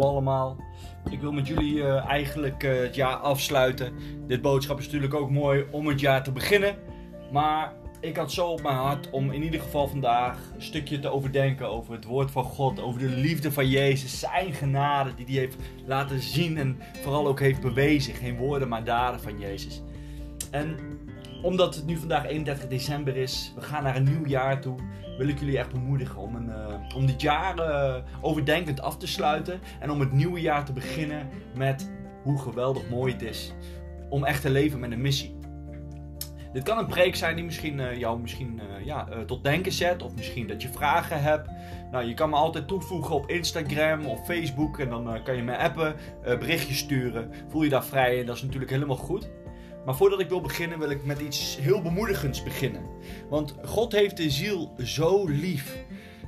Allemaal. Ik wil met jullie eh, eigenlijk eh, het jaar afsluiten. Dit boodschap is natuurlijk ook mooi om het jaar te beginnen. Maar ik had zo op mijn hart om in ieder geval vandaag een stukje te overdenken over het woord van God. Over de liefde van Jezus, zijn genade die hij heeft laten zien en vooral ook heeft bewezen. Geen woorden maar daden van Jezus. En omdat het nu vandaag 31 december is, we gaan naar een nieuw jaar toe, wil ik jullie echt bemoedigen om, een, uh, om dit jaar uh, overdenkend af te sluiten en om het nieuwe jaar te beginnen met hoe geweldig mooi het is om echt te leven met een missie. Dit kan een preek zijn die misschien uh, jou misschien, ja, tot denken zet. Of misschien dat je vragen hebt. Nou, je kan me altijd toevoegen op Instagram of Facebook. En dan kan je me appen, berichtjes sturen. Voel je daar vrij en dat is natuurlijk helemaal goed. Maar voordat ik wil beginnen, wil ik met iets heel bemoedigends beginnen. Want God heeft de ziel zo lief.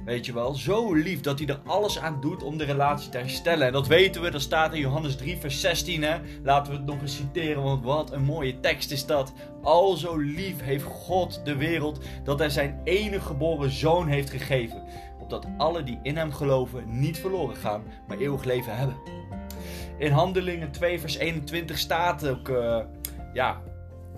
Weet je wel, zo lief dat hij er alles aan doet om de relatie te herstellen. En dat weten we, dat staat in Johannes 3, vers 16. Hè? Laten we het nog eens citeren, want wat een mooie tekst is dat. Al zo lief heeft God de wereld dat hij zijn enige geboren zoon heeft gegeven. Opdat alle die in hem geloven niet verloren gaan, maar eeuwig leven hebben. In Handelingen 2, vers 21 staat ook. Uh, ja,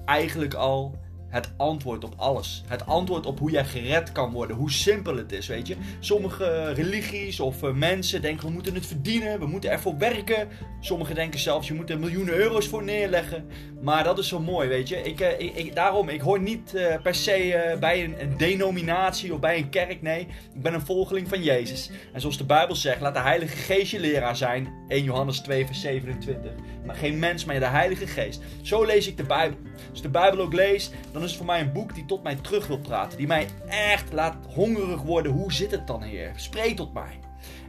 eigenlijk al het antwoord op alles. Het antwoord op hoe jij gered kan worden. Hoe simpel het is, weet je. Sommige religies of uh, mensen denken we moeten het verdienen. We moeten ervoor werken. Sommigen denken zelfs je moet er miljoenen euro's voor neerleggen. Maar dat is zo mooi, weet je. Ik, ik daarom, ik hoor niet per se bij een, een, denominatie of bij een kerk. Nee, ik ben een volgeling van Jezus. En zoals de Bijbel zegt, laat de Heilige Geest je leraar zijn. 1 Johannes 2 vers 27. Maar geen mens, maar de Heilige Geest. Zo lees ik de Bijbel. Als de Bijbel ook lees, dan is voor mij een boek die tot mij terug wil praten. Die mij echt laat hongerig worden. Hoe zit het dan, Heer? Spreek tot mij.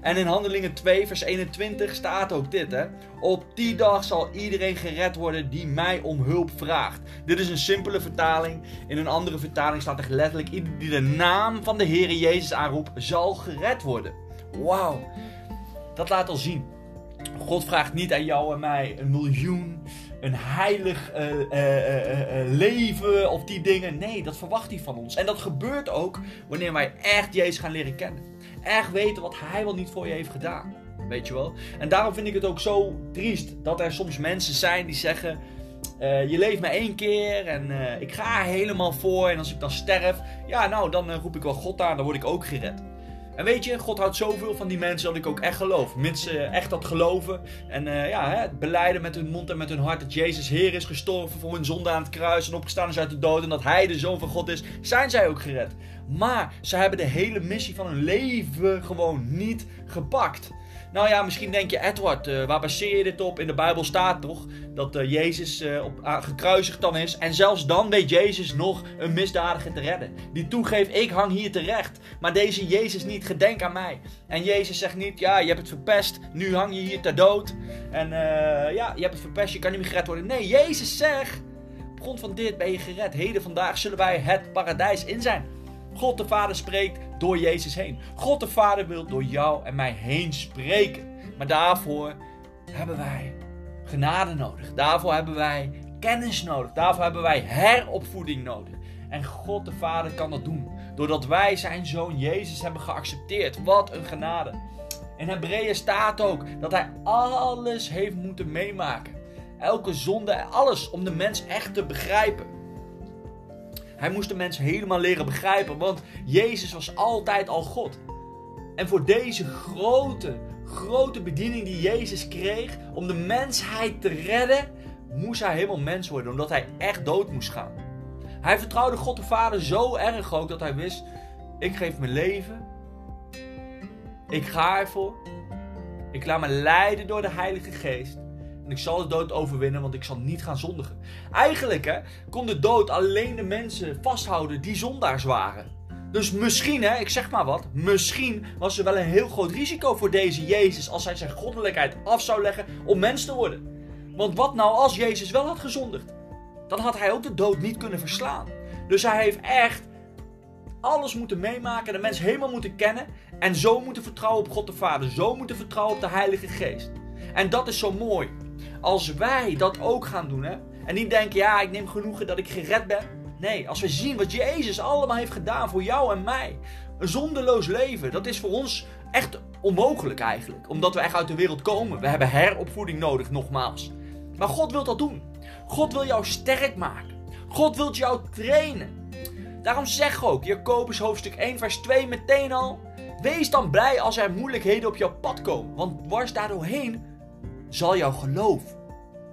En in Handelingen 2, vers 21 staat ook dit: hè? Op die dag zal iedereen gered worden die mij om hulp vraagt. Dit is een simpele vertaling. In een andere vertaling staat er letterlijk: ieder die de naam van de Heer Jezus aanroept, zal gered worden. Wauw, dat laat al zien. God vraagt niet aan jou en mij een miljoen, een heilig uh, uh, uh, leven of die dingen. Nee, dat verwacht hij van ons. En dat gebeurt ook wanneer wij echt Jezus gaan leren kennen. Echt weten wat hij wel niet voor je heeft gedaan. Weet je wel? En daarom vind ik het ook zo triest dat er soms mensen zijn die zeggen. je leeft maar één keer en ik ga helemaal voor. En als ik dan sterf, ja, nou, dan roep ik wel God aan, dan word ik ook gered. En weet je, God houdt zoveel van die mensen dat ik ook echt geloof. Mensen echt dat geloven. En uh, ja, hè, beleiden met hun mond en met hun hart dat Jezus Heer is gestorven voor hun zonde aan het kruis. En opgestaan is uit de dood. En dat Hij de Zoon van God is. Zijn zij ook gered. Maar ze hebben de hele missie van hun leven gewoon niet gepakt. Nou ja, misschien denk je, Edward, uh, waar baseer je dit op? In de Bijbel staat toch dat uh, Jezus uh, op, gekruisigd dan is. En zelfs dan weet Jezus nog een misdadiger te redden. Die toegeeft, ik hang hier terecht. Maar deze Jezus niet, gedenk aan mij. En Jezus zegt niet, ja, je hebt het verpest. Nu hang je hier ter dood. En ja, je hebt het verpest, je kan niet meer gered worden. Nee, Jezus zegt, op grond van dit ben je gered. Heden vandaag zullen wij het paradijs in zijn. God de Vader spreekt door Jezus heen. God de Vader wil door jou en mij heen spreken. Maar daarvoor hebben wij genade nodig. Daarvoor hebben wij kennis nodig. Daarvoor hebben wij heropvoeding nodig. En God de Vader kan dat doen. Doordat wij zijn zoon Jezus hebben geaccepteerd. Wat een genade. In Hebreeën staat ook dat hij alles heeft moeten meemaken. Elke zonde, alles om de mens echt te begrijpen. Hij moest de mens helemaal leren begrijpen, want Jezus was altijd al God. En voor deze grote, grote bediening die Jezus kreeg om de mensheid te redden, moest hij helemaal mens worden, omdat hij echt dood moest gaan. Hij vertrouwde God de Vader zo erg ook dat hij wist: ik geef mijn leven, ik ga ervoor, ik laat me leiden door de Heilige Geest. En ik zal de dood overwinnen, want ik zal niet gaan zondigen. Eigenlijk hè, kon de dood alleen de mensen vasthouden die zondaars waren. Dus misschien, hè, ik zeg maar wat, misschien was er wel een heel groot risico voor deze Jezus als hij zijn goddelijkheid af zou leggen om mens te worden. Want wat nou als Jezus wel had gezondigd? Dan had hij ook de dood niet kunnen verslaan. Dus hij heeft echt alles moeten meemaken, de mens helemaal moeten kennen en zo moeten vertrouwen op God de Vader, zo moeten vertrouwen op de Heilige Geest. En dat is zo mooi. Als wij dat ook gaan doen, hè, en niet denken, ja, ik neem genoegen dat ik gered ben. Nee, als we zien wat Jezus allemaal heeft gedaan voor jou en mij. Een zondeloos leven, dat is voor ons echt onmogelijk eigenlijk. Omdat we echt uit de wereld komen. We hebben heropvoeding nodig, nogmaals. Maar God wil dat doen. God wil jou sterk maken. God wil jou trainen. Daarom zeg ook Jacobus hoofdstuk 1 vers 2 meteen al. Wees dan blij als er moeilijkheden op jouw pad komen. Want dwars daardoorheen zal jouw geloof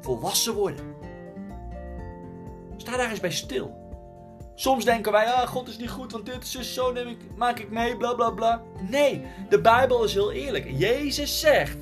volwassen worden. Sta daar eens bij stil. Soms denken wij, ah, God is niet goed, want dit is dus zo, neem ik, maak ik mee, bla bla bla. Nee, de Bijbel is heel eerlijk. Jezus zegt,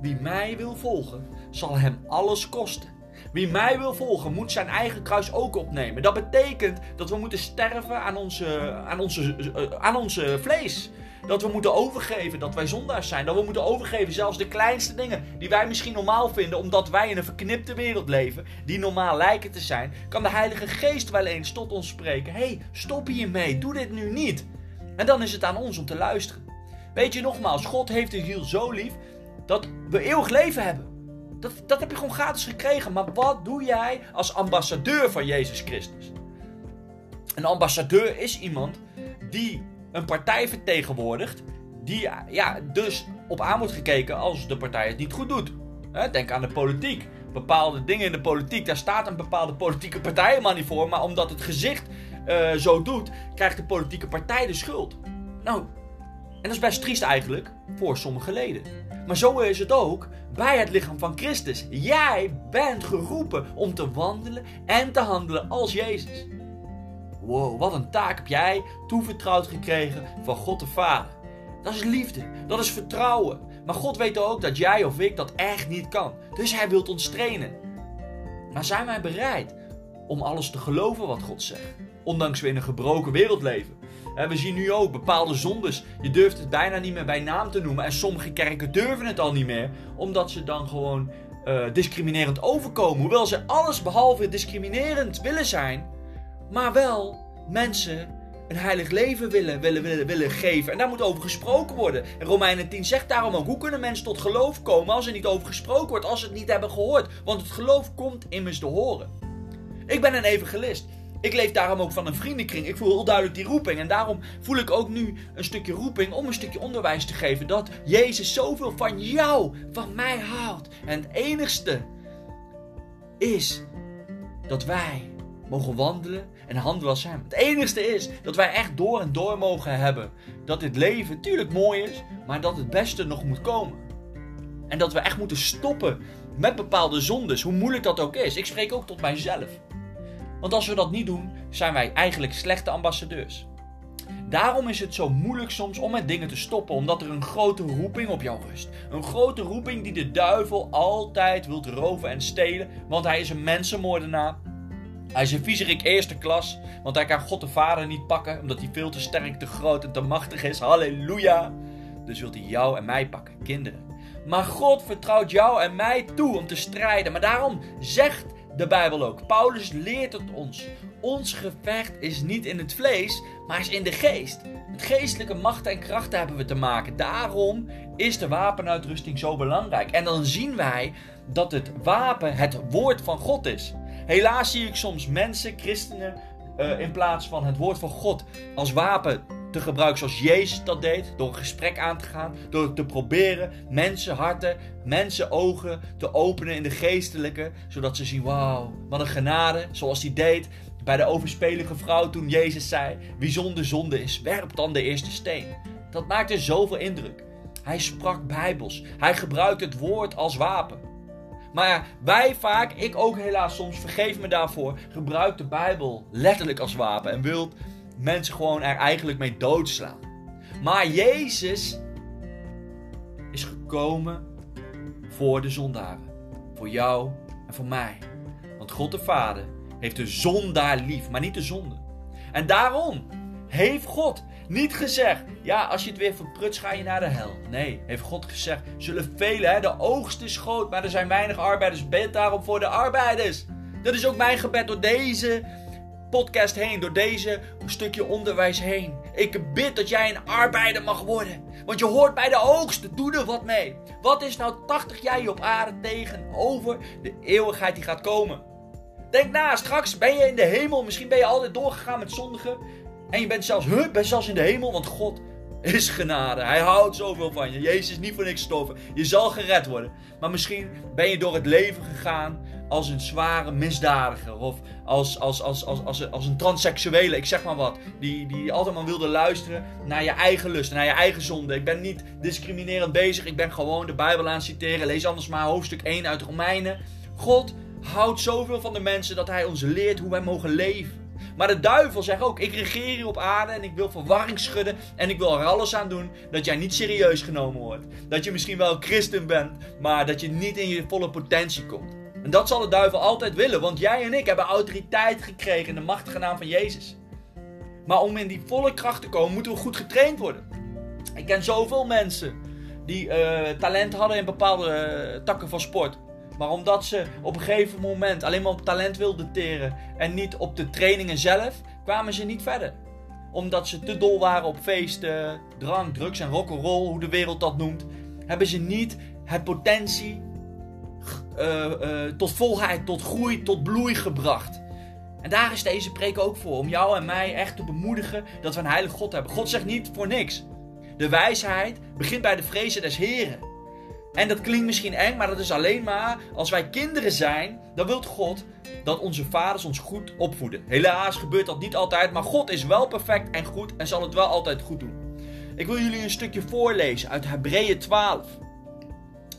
wie mij wil volgen, zal hem alles kosten. Wie mij wil volgen, moet zijn eigen kruis ook opnemen. Dat betekent dat we moeten sterven aan onze, aan onze, eh, aan onze vlees. Dat we moeten overgeven dat wij zondaars zijn. Dat we moeten overgeven zelfs de kleinste dingen die wij misschien normaal vinden, omdat wij in een verknipte wereld leven, die normaal lijken te zijn. Kan de Heilige Geest wel eens tot ons spreken: hey, stop hiermee, doe dit nu niet. En dan is het aan ons om te luisteren. Weet je nogmaals, God heeft de ziel zo lief dat we eeuwig leven hebben. Dat, dat heb je gewoon gratis gekregen. Maar wat doe jij als ambassadeur van Jezus Christus? Een ambassadeur is iemand die een partij vertegenwoordigt. Die ja, dus op aan wordt gekeken als de partij het niet goed doet. Denk aan de politiek. Bepaalde dingen in de politiek, daar staat een bepaalde politieke partij helemaal niet voor. Maar omdat het gezicht uh, zo doet, krijgt de politieke partij de schuld. Nou, en dat is best triest eigenlijk voor sommige leden. Maar zo is het ook bij het lichaam van Christus. Jij bent geroepen om te wandelen en te handelen als Jezus. Wow, wat een taak heb jij toevertrouwd gekregen van God de Vader. Dat is liefde, dat is vertrouwen. Maar God weet ook dat jij of ik dat echt niet kan. Dus Hij wilt ons trainen. Maar zijn wij bereid om alles te geloven wat God zegt? Ondanks we in een gebroken wereld leven. We zien nu ook bepaalde zondes. Je durft het bijna niet meer bij naam te noemen. En sommige kerken durven het al niet meer. Omdat ze dan gewoon uh, discriminerend overkomen. Hoewel ze alles behalve discriminerend willen zijn. Maar wel mensen een heilig leven willen, willen, willen, willen geven. En daar moet over gesproken worden. En Romeinen 10 zegt daarom ook: hoe kunnen mensen tot geloof komen als er niet over gesproken wordt, als ze het niet hebben gehoord? Want het geloof komt immers te horen. Ik ben een evangelist. Ik leef daarom ook van een vriendenkring. Ik voel heel duidelijk die roeping. En daarom voel ik ook nu een stukje roeping om een stukje onderwijs te geven. Dat Jezus zoveel van jou, van mij houdt. En het enigste is dat wij mogen wandelen en handelen als Hem. Het enigste is dat wij echt door en door mogen hebben. Dat dit leven tuurlijk mooi is, maar dat het beste nog moet komen. En dat we echt moeten stoppen met bepaalde zondes, hoe moeilijk dat ook is. Ik spreek ook tot mijzelf. Want als we dat niet doen, zijn wij eigenlijk slechte ambassadeurs. Daarom is het zo moeilijk soms om met dingen te stoppen, omdat er een grote roeping op jou rust. Een grote roeping die de duivel altijd wil roven en stelen, want hij is een mensenmoordenaar. Hij is een viezerik eerste klas, want hij kan God de Vader niet pakken, omdat hij veel te sterk, te groot en te machtig is. Halleluja! Dus wil hij jou en mij pakken, kinderen. Maar God vertrouwt jou en mij toe om te strijden. Maar daarom zegt de Bijbel ook. Paulus leert het ons. Ons gevecht is niet in het vlees, maar is in de geest. Met geestelijke machten en krachten hebben we te maken. Daarom is de wapenuitrusting zo belangrijk. En dan zien wij dat het wapen het woord van God is. Helaas zie ik soms mensen, christenen, uh, in plaats van het woord van God als wapen te gebruiken zoals Jezus dat deed. Door een gesprek aan te gaan. Door te proberen mensen harten, mensen ogen te openen in de geestelijke. Zodat ze zien, wauw, wat een genade. Zoals hij deed bij de overspelige vrouw toen Jezus zei, wie zonder zonde is, werp dan de eerste steen. Dat maakte zoveel indruk. Hij sprak bijbels. Hij gebruikte het woord als wapen. Maar wij vaak, ik ook helaas soms, vergeef me daarvoor, gebruikt de Bijbel letterlijk als wapen en wilt mensen gewoon er eigenlijk mee doodslaan. Maar Jezus is gekomen voor de zondaren. Voor jou en voor mij. Want God de Vader heeft de zondaar lief, maar niet de zonde. En daarom heeft God niet gezegd, ja, als je het weer verprutst, ga je naar de hel. Nee, heeft God gezegd, zullen velen, hè, de oogst is groot, maar er zijn weinig arbeiders. Bid daarom voor de arbeiders. Dat is ook mijn gebed door deze podcast heen, door deze stukje onderwijs heen. Ik bid dat jij een arbeider mag worden. Want je hoort bij de oogst, doe er wat mee. Wat is nou 80 jaar hier op aarde tegenover de eeuwigheid die gaat komen? Denk na, straks ben je in de hemel. Misschien ben je altijd doorgegaan met zondigen. En je bent zelfs, huh, ben zelfs in de hemel. Want God is genade. Hij houdt zoveel van je. Jezus is niet voor niks gestorven. Je zal gered worden. Maar misschien ben je door het leven gegaan als een zware misdadiger. Of als, als, als, als, als, als een transseksuele, ik zeg maar wat. Die, die altijd maar wilde luisteren naar je eigen lust, naar je eigen zonde. Ik ben niet discriminerend bezig. Ik ben gewoon de Bijbel aan het citeren. Lees anders maar hoofdstuk 1 uit Romeinen. God houdt zoveel van de mensen dat hij ons leert hoe wij mogen leven. Maar de duivel zegt ook: Ik regeer hier op aarde en ik wil verwarring schudden. En ik wil er alles aan doen dat jij niet serieus genomen wordt. Dat je misschien wel christen bent, maar dat je niet in je volle potentie komt. En dat zal de duivel altijd willen, want jij en ik hebben autoriteit gekregen in de machtige naam van Jezus. Maar om in die volle kracht te komen, moeten we goed getraind worden. Ik ken zoveel mensen die uh, talent hadden in bepaalde uh, takken van sport. Maar omdat ze op een gegeven moment alleen maar op talent wilden teren en niet op de trainingen zelf, kwamen ze niet verder. Omdat ze te dol waren op feesten, drank, drugs en rock'n'roll, hoe de wereld dat noemt, hebben ze niet het potentie uh, uh, tot volheid, tot groei, tot bloei gebracht. En daar is deze preek ook voor. Om jou en mij echt te bemoedigen dat we een heilige God hebben. God zegt niet voor niks. De wijsheid begint bij de vrezen des Heren. En dat klinkt misschien eng, maar dat is alleen maar als wij kinderen zijn, dan wil God dat onze vaders ons goed opvoeden. Helaas gebeurt dat niet altijd, maar God is wel perfect en goed en zal het wel altijd goed doen. Ik wil jullie een stukje voorlezen uit Hebreeën 12.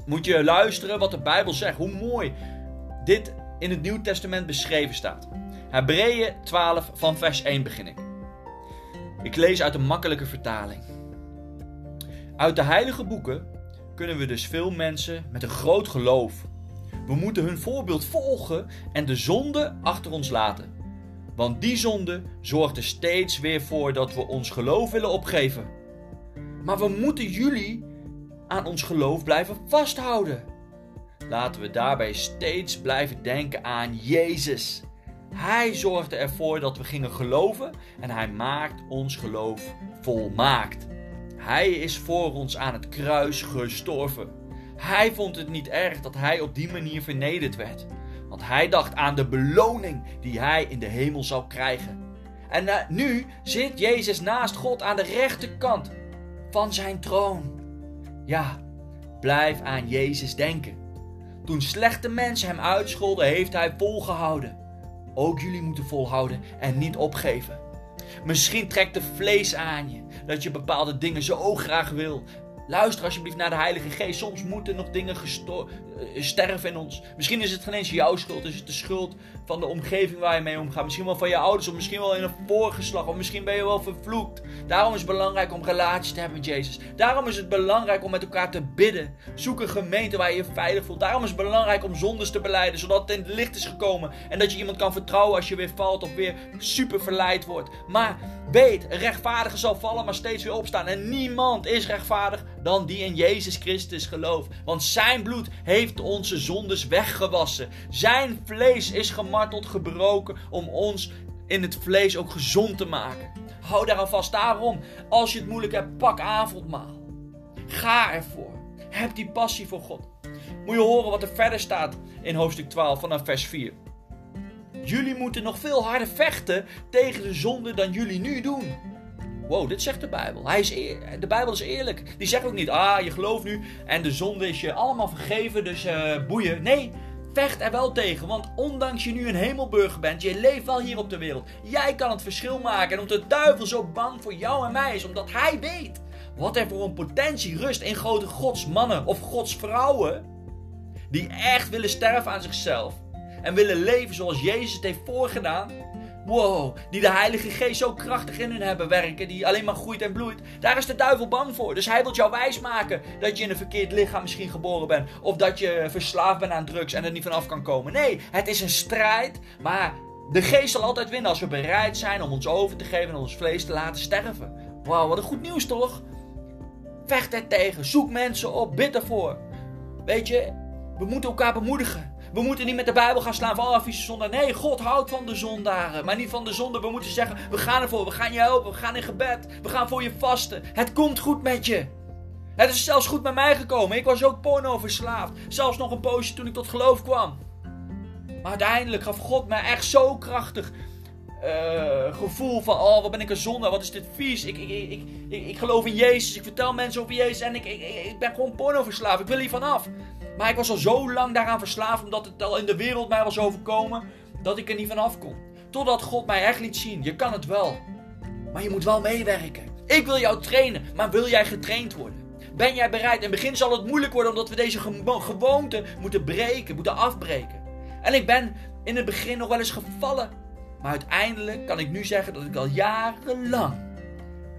Moet je luisteren wat de Bijbel zegt, hoe mooi dit in het Nieuw Testament beschreven staat. Hebreeën 12 van vers 1 begin ik. Ik lees uit een makkelijke vertaling. Uit de heilige boeken kunnen we dus veel mensen met een groot geloof. We moeten hun voorbeeld volgen en de zonde achter ons laten. Want die zonde zorgt er steeds weer voor dat we ons geloof willen opgeven. Maar we moeten jullie aan ons geloof blijven vasthouden. Laten we daarbij steeds blijven denken aan Jezus. Hij zorgde ervoor dat we gingen geloven en hij maakt ons geloof volmaakt. Hij is voor ons aan het kruis gestorven. Hij vond het niet erg dat hij op die manier vernederd werd. Want hij dacht aan de beloning die hij in de hemel zou krijgen. En eh, nu zit Jezus naast God aan de rechterkant van zijn troon. Ja, blijf aan Jezus denken. Toen slechte mensen hem uitscholden, heeft hij volgehouden. Ook jullie moeten volhouden en niet opgeven. Misschien trekt de vlees aan je dat je bepaalde dingen zo graag wil. Luister alsjeblieft naar de Heilige Geest. Soms moeten nog dingen eh, sterven in ons. Misschien is het geen eens jouw schuld. Is het de schuld van de omgeving waar je mee omgaat. Misschien wel van je ouders. Of misschien wel in een voorgeslag. Of misschien ben je wel vervloekt. Daarom is het belangrijk om relatie te hebben met Jezus. Daarom is het belangrijk om met elkaar te bidden. Zoek een gemeente waar je je veilig voelt. Daarom is het belangrijk om zondes te beleiden. Zodat het in het licht is gekomen. En dat je iemand kan vertrouwen als je weer valt. Of weer super verleid wordt. Maar weet, een rechtvaardige zal vallen maar steeds weer opstaan. En niemand is rechtvaardig dan die in Jezus Christus gelooft. Want zijn bloed heeft onze zondes weggewassen. Zijn vlees is gemarteld, gebroken om ons in het vlees ook gezond te maken. Hou daaraan vast. Daarom, als je het moeilijk hebt, pak avondmaal. Ga ervoor. Heb die passie voor God. Moet je horen wat er verder staat in hoofdstuk 12 vanaf vers 4. Jullie moeten nog veel harder vechten tegen de zonde dan jullie nu doen. Wow, dit zegt de Bijbel. Hij is de Bijbel is eerlijk. Die zegt ook niet, ah, je gelooft nu en de zonde is je allemaal vergeven, dus uh, boeien. Nee, vecht er wel tegen. Want ondanks je nu een hemelburger bent, je leeft wel hier op de wereld. Jij kan het verschil maken. En omdat de duivel zo bang voor jou en mij is, omdat hij weet wat er voor een potentie rust in grote godsmannen of godsvrouwen. Die echt willen sterven aan zichzelf. En willen leven zoals Jezus het heeft voorgedaan wow, die de Heilige Geest zo krachtig in hun hebben werken, die alleen maar groeit en bloeit. Daar is de duivel bang voor. Dus hij wil jou wijsmaken dat je in een verkeerd lichaam misschien geboren bent. Of dat je verslaafd bent aan drugs en er niet vanaf kan komen. Nee, het is een strijd, maar de geest zal altijd winnen als we bereid zijn om ons over te geven en ons vlees te laten sterven. Wauw, wat een goed nieuws toch? Vecht er tegen, zoek mensen op, bid ervoor. Weet je, we moeten elkaar bemoedigen. We moeten niet met de Bijbel gaan slaan van oh, vieze. Nee, God houdt van de zondaren. Maar niet van de zonde. We moeten zeggen, we gaan ervoor. We gaan je helpen. We gaan in gebed. We gaan voor je vasten. Het komt goed met je. Het is zelfs goed met mij gekomen. Ik was ook porno verslaafd. Zelfs nog een poosje toen ik tot geloof kwam. Maar uiteindelijk gaf God mij echt zo krachtig uh, gevoel van, oh, wat ben ik een zonde, wat is dit vies. Ik, ik, ik, ik, ik geloof in Jezus, ik vertel mensen over Jezus en ik, ik, ik ben gewoon porno verslaafd. Ik wil hier vanaf. Maar ik was al zo lang daaraan verslaafd, omdat het al in de wereld mij was overkomen, dat ik er niet vanaf kon. Totdat God mij echt liet zien, je kan het wel. Maar je moet wel meewerken. Ik wil jou trainen, maar wil jij getraind worden? Ben jij bereid? In het begin zal het moeilijk worden omdat we deze gewoonte moeten breken, moeten afbreken. En ik ben in het begin nog wel eens gevallen. Maar uiteindelijk kan ik nu zeggen dat ik al jarenlang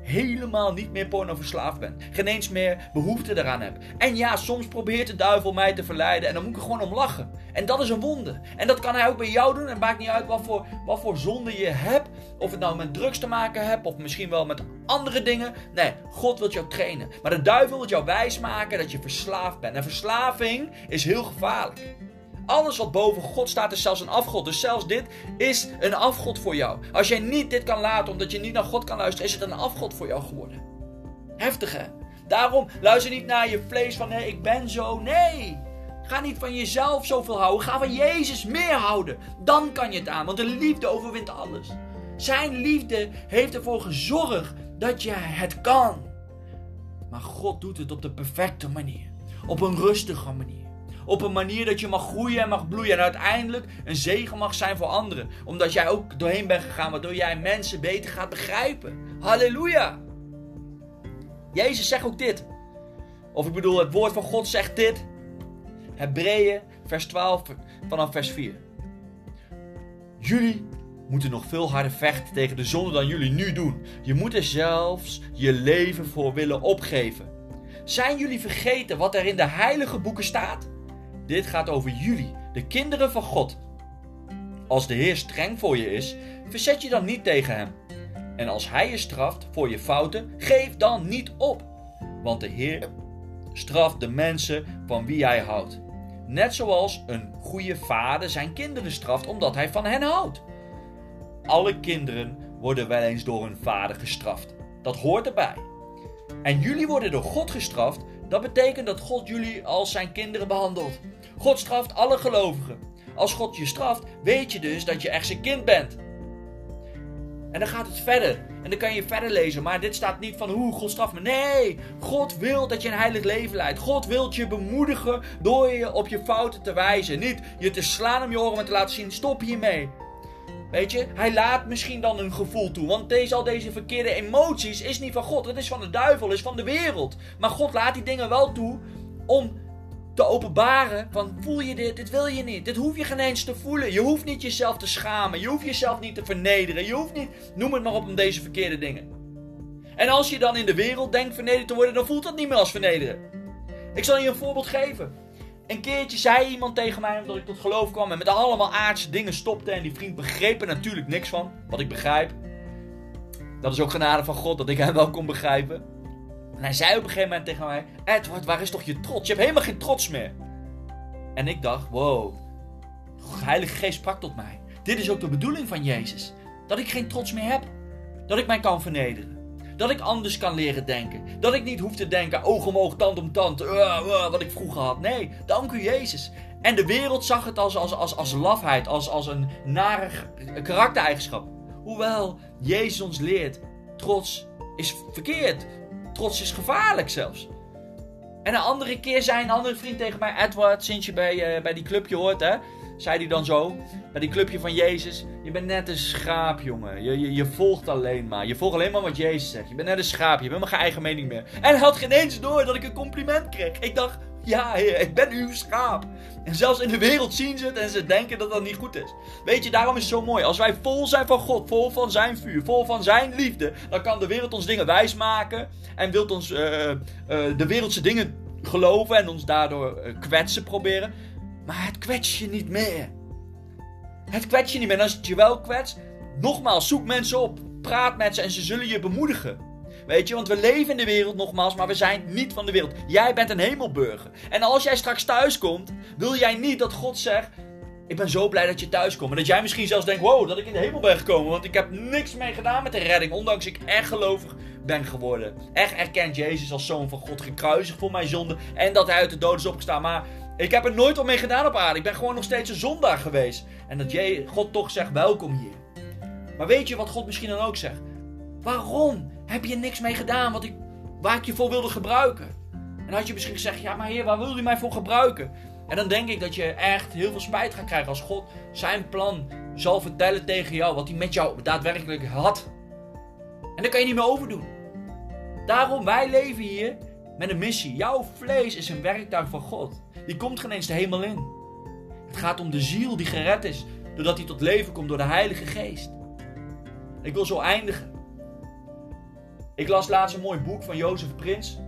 helemaal niet meer porno verslaafd ben. Geen eens meer behoefte eraan heb. En ja, soms probeert de duivel mij te verleiden en dan moet ik er gewoon om lachen. En dat is een wonde. En dat kan hij ook bij jou doen. Het maakt niet uit wat voor, wat voor zonde je hebt. Of het nou met drugs te maken hebt of misschien wel met andere dingen. Nee, God wil jou trainen. Maar de duivel wil jou wijsmaken dat je verslaafd bent. En verslaving is heel gevaarlijk. Alles wat boven God staat is zelfs een afgod. Dus zelfs dit is een afgod voor jou. Als jij niet dit kan laten omdat je niet naar God kan luisteren, is het een afgod voor jou geworden. Heftig hè? Daarom luister niet naar je vlees van nee, ik ben zo. Nee. Ga niet van jezelf zoveel houden. Ga van Jezus meer houden. Dan kan je het aan, want de liefde overwint alles. Zijn liefde heeft ervoor gezorgd dat je het kan. Maar God doet het op de perfecte manier. Op een rustige manier. Op een manier dat je mag groeien en mag bloeien. En uiteindelijk een zegen mag zijn voor anderen. Omdat jij ook doorheen bent gegaan. Waardoor jij mensen beter gaat begrijpen. Halleluja. Jezus zegt ook dit. Of ik bedoel, het woord van God zegt dit. Hebreeën, vers 12, vanaf vers 4. Jullie moeten nog veel harder vechten tegen de zonde dan jullie nu doen. Je moet er zelfs je leven voor willen opgeven. Zijn jullie vergeten wat er in de heilige boeken staat? Dit gaat over jullie, de kinderen van God. Als de Heer streng voor je is, verzet je dan niet tegen hem. En als hij je straft voor je fouten, geef dan niet op. Want de Heer straft de mensen van wie hij houdt. Net zoals een goede vader zijn kinderen straft omdat hij van hen houdt. Alle kinderen worden wel eens door hun vader gestraft. Dat hoort erbij. En jullie worden door God gestraft. Dat betekent dat God jullie als zijn kinderen behandelt. God straft alle gelovigen. Als God je straft, weet je dus dat je echt zijn kind bent. En dan gaat het verder. En dan kan je verder lezen. Maar dit staat niet van hoe God straft me. Nee, God wil dat je een heilig leven leidt. God wil je bemoedigen door je op je fouten te wijzen. Niet je te slaan om je oren, maar te laten zien: stop hiermee. Weet je, hij laat misschien dan een gevoel toe. Want deze, al deze verkeerde emoties is niet van God. Het is van de duivel, is van de wereld. Maar God laat die dingen wel toe om te openbaren van voel je dit, dit wil je niet. Dit hoef je geen eens te voelen. Je hoeft niet jezelf te schamen. Je hoeft jezelf niet te vernederen. Je hoeft niet, noem het maar op, om deze verkeerde dingen. En als je dan in de wereld denkt vernederd te worden, dan voelt dat niet meer als vernederen. Ik zal je een voorbeeld geven. Een keertje zei iemand tegen mij, omdat ik tot geloof kwam en met allemaal aardse dingen stopte. En die vriend begreep er natuurlijk niks van, wat ik begrijp. Dat is ook genade van God, dat ik hem wel kon begrijpen. En hij zei op een gegeven moment tegen mij: Edward, waar is toch je trots? Je hebt helemaal geen trots meer. En ik dacht: wow, Heilige Geest sprak tot mij. Dit is ook de bedoeling van Jezus: dat ik geen trots meer heb. Dat ik mij kan vernederen. Dat ik anders kan leren denken. Dat ik niet hoef te denken: oog om oog, tand om tand. Uh, uh, wat ik vroeger had. Nee, dank u Jezus. En de wereld zag het als, als, als, als lafheid, als, als een nare karaktereigenschap. Hoewel Jezus ons leert: trots is verkeerd trots is gevaarlijk zelfs. En een andere keer zei een andere vriend tegen mij, Edward, sinds je bij, uh, bij die clubje hoort, hè, zei hij dan zo, bij die clubje van Jezus, je bent net een schaap, jongen. Je, je, je volgt alleen maar. Je volgt alleen maar wat Jezus zegt. Je bent net een schaap, je hebt helemaal geen eigen mening meer. En hij had geen eens door dat ik een compliment kreeg. Ik dacht, ja, ik ben uw schaap. En zelfs in de wereld zien ze het en ze denken dat dat niet goed is. Weet je, daarom is het zo mooi. Als wij vol zijn van God, vol van zijn vuur, vol van zijn liefde, dan kan de wereld ons dingen wijsmaken en wilt ons uh, uh, de wereldse dingen geloven en ons daardoor uh, kwetsen proberen. Maar het kwets je niet meer. Het kwets je niet meer. En als het je wel kwetst, nogmaals, zoek mensen op. Praat met ze en ze zullen je bemoedigen. Weet je, want we leven in de wereld nogmaals, maar we zijn niet van de wereld. Jij bent een hemelburger. En als jij straks thuis komt, wil jij niet dat God zegt: Ik ben zo blij dat je thuis komt. En dat jij misschien zelfs denkt: Wow, dat ik in de hemel ben gekomen. Want ik heb niks mee gedaan met de redding. Ondanks ik echt gelovig ben geworden. Echt erkent Jezus als zoon van God gekruisigd voor mijn zonde. En dat hij uit de dood is opgestaan. Maar Ik heb er nooit op mee gedaan op aarde. Ik ben gewoon nog steeds een zondaar geweest. En dat God toch zegt, welkom hier. Maar weet je wat God misschien dan ook zegt? Waarom heb je niks mee gedaan wat ik, waar ik je voor wilde gebruiken? En had je misschien gezegd, ja maar heer, waar wil u mij voor gebruiken? En dan denk ik dat je echt heel veel spijt gaat krijgen als God zijn plan zal vertellen tegen jou. Wat hij met jou daadwerkelijk had. En daar kan je niet meer overdoen. Daarom, wij leven hier met een missie. Jouw vlees is een werktuig van God. Die komt geen eens de hemel in. Het gaat om de ziel die gered is. Doordat hij tot leven komt door de Heilige Geest. Ik wil zo eindigen. Ik las laatst een mooi boek van Jozef Prins.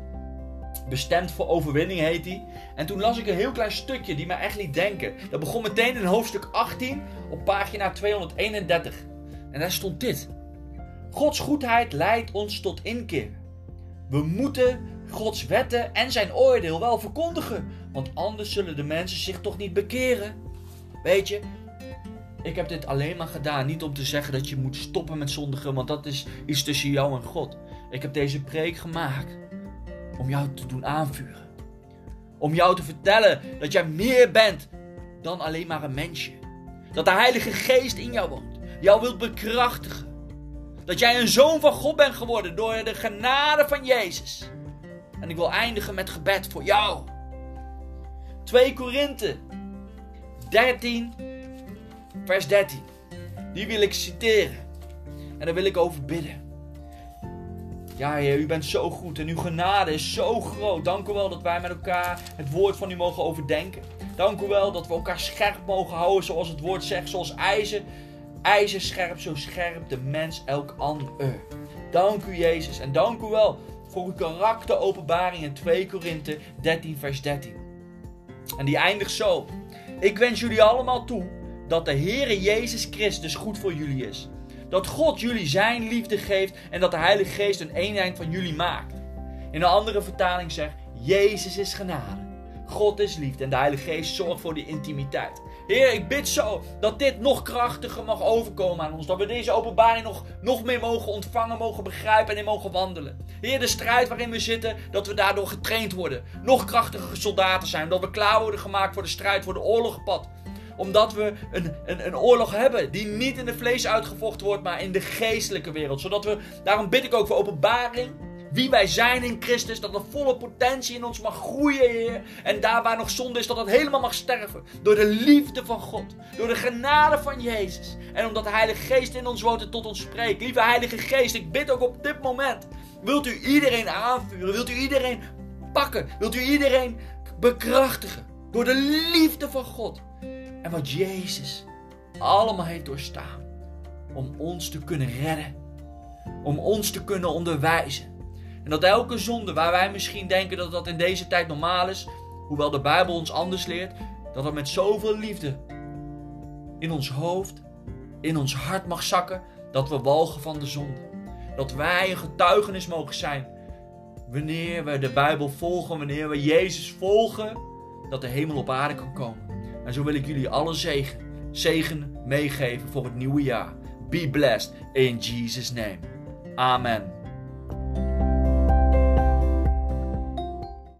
Bestemd voor overwinning heet hij. En toen las ik een heel klein stukje die mij echt liet denken. Dat begon meteen in hoofdstuk 18 op pagina 231. En daar stond dit. Gods goedheid leidt ons tot inkeer. We moeten Gods wetten en zijn oordeel wel verkondigen, want anders zullen de mensen zich toch niet bekeren. Weet je, ik heb dit alleen maar gedaan, niet om te zeggen dat je moet stoppen met zondigen, want dat is iets tussen jou en God. Ik heb deze preek gemaakt om jou te doen aanvuren. Om jou te vertellen dat jij meer bent dan alleen maar een mensje. Dat de Heilige Geest in jou woont, jou wilt bekrachtigen. Dat jij een zoon van God bent geworden door de genade van Jezus. En ik wil eindigen met gebed voor jou. 2 Korinthe 13, vers 13. Die wil ik citeren. En daar wil ik over bidden. Ja, Heer, u bent zo goed en uw genade is zo groot. Dank u wel dat wij met elkaar het woord van u mogen overdenken. Dank u wel dat we elkaar scherp mogen houden, zoals het woord zegt, zoals ijzer. IJzer scherp, zo scherp de mens elk ander. Dank u, Jezus. En dank u wel voor uw karakteropenbaring in 2 Korinthe 13, vers 13. En die eindigt zo. Ik wens jullie allemaal toe dat de Heere Jezus Christus goed voor jullie is. Dat God jullie zijn liefde geeft en dat de Heilige Geest een eenheid van jullie maakt. In een andere vertaling zegt, Jezus is genade. God is liefde en de Heilige Geest zorgt voor die intimiteit. Heer, ik bid zo dat dit nog krachtiger mag overkomen aan ons. Dat we deze openbaring nog, nog meer mogen ontvangen, mogen begrijpen en in mogen wandelen. Heer, de strijd waarin we zitten, dat we daardoor getraind worden. Nog krachtiger soldaten zijn. Dat we klaar worden gemaakt voor de strijd, voor de oorlogpad omdat we een, een, een oorlog hebben die niet in de vlees uitgevochten wordt, maar in de geestelijke wereld. Zodat we, daarom bid ik ook voor openbaring wie wij zijn in Christus, dat de volle potentie in ons mag groeien, Heer. En daar waar nog zonde is, dat dat helemaal mag sterven. Door de liefde van God, door de genade van Jezus. En omdat de Heilige Geest in ons woont en tot ons spreekt. Lieve Heilige Geest, ik bid ook op dit moment. Wilt u iedereen aanvuren? Wilt u iedereen pakken? Wilt u iedereen bekrachtigen? Door de liefde van God. En wat Jezus allemaal heeft doorstaan. Om ons te kunnen redden. Om ons te kunnen onderwijzen. En dat elke zonde waar wij misschien denken dat dat in deze tijd normaal is, hoewel de Bijbel ons anders leert, dat dat met zoveel liefde in ons hoofd, in ons hart mag zakken, dat we walgen van de zonde. Dat wij een getuigenis mogen zijn wanneer we de Bijbel volgen, wanneer we Jezus volgen, dat de hemel op aarde kan komen. En zo wil ik jullie alle zegen, zegen meegeven voor het nieuwe jaar. Be blessed in Jesus' name. Amen.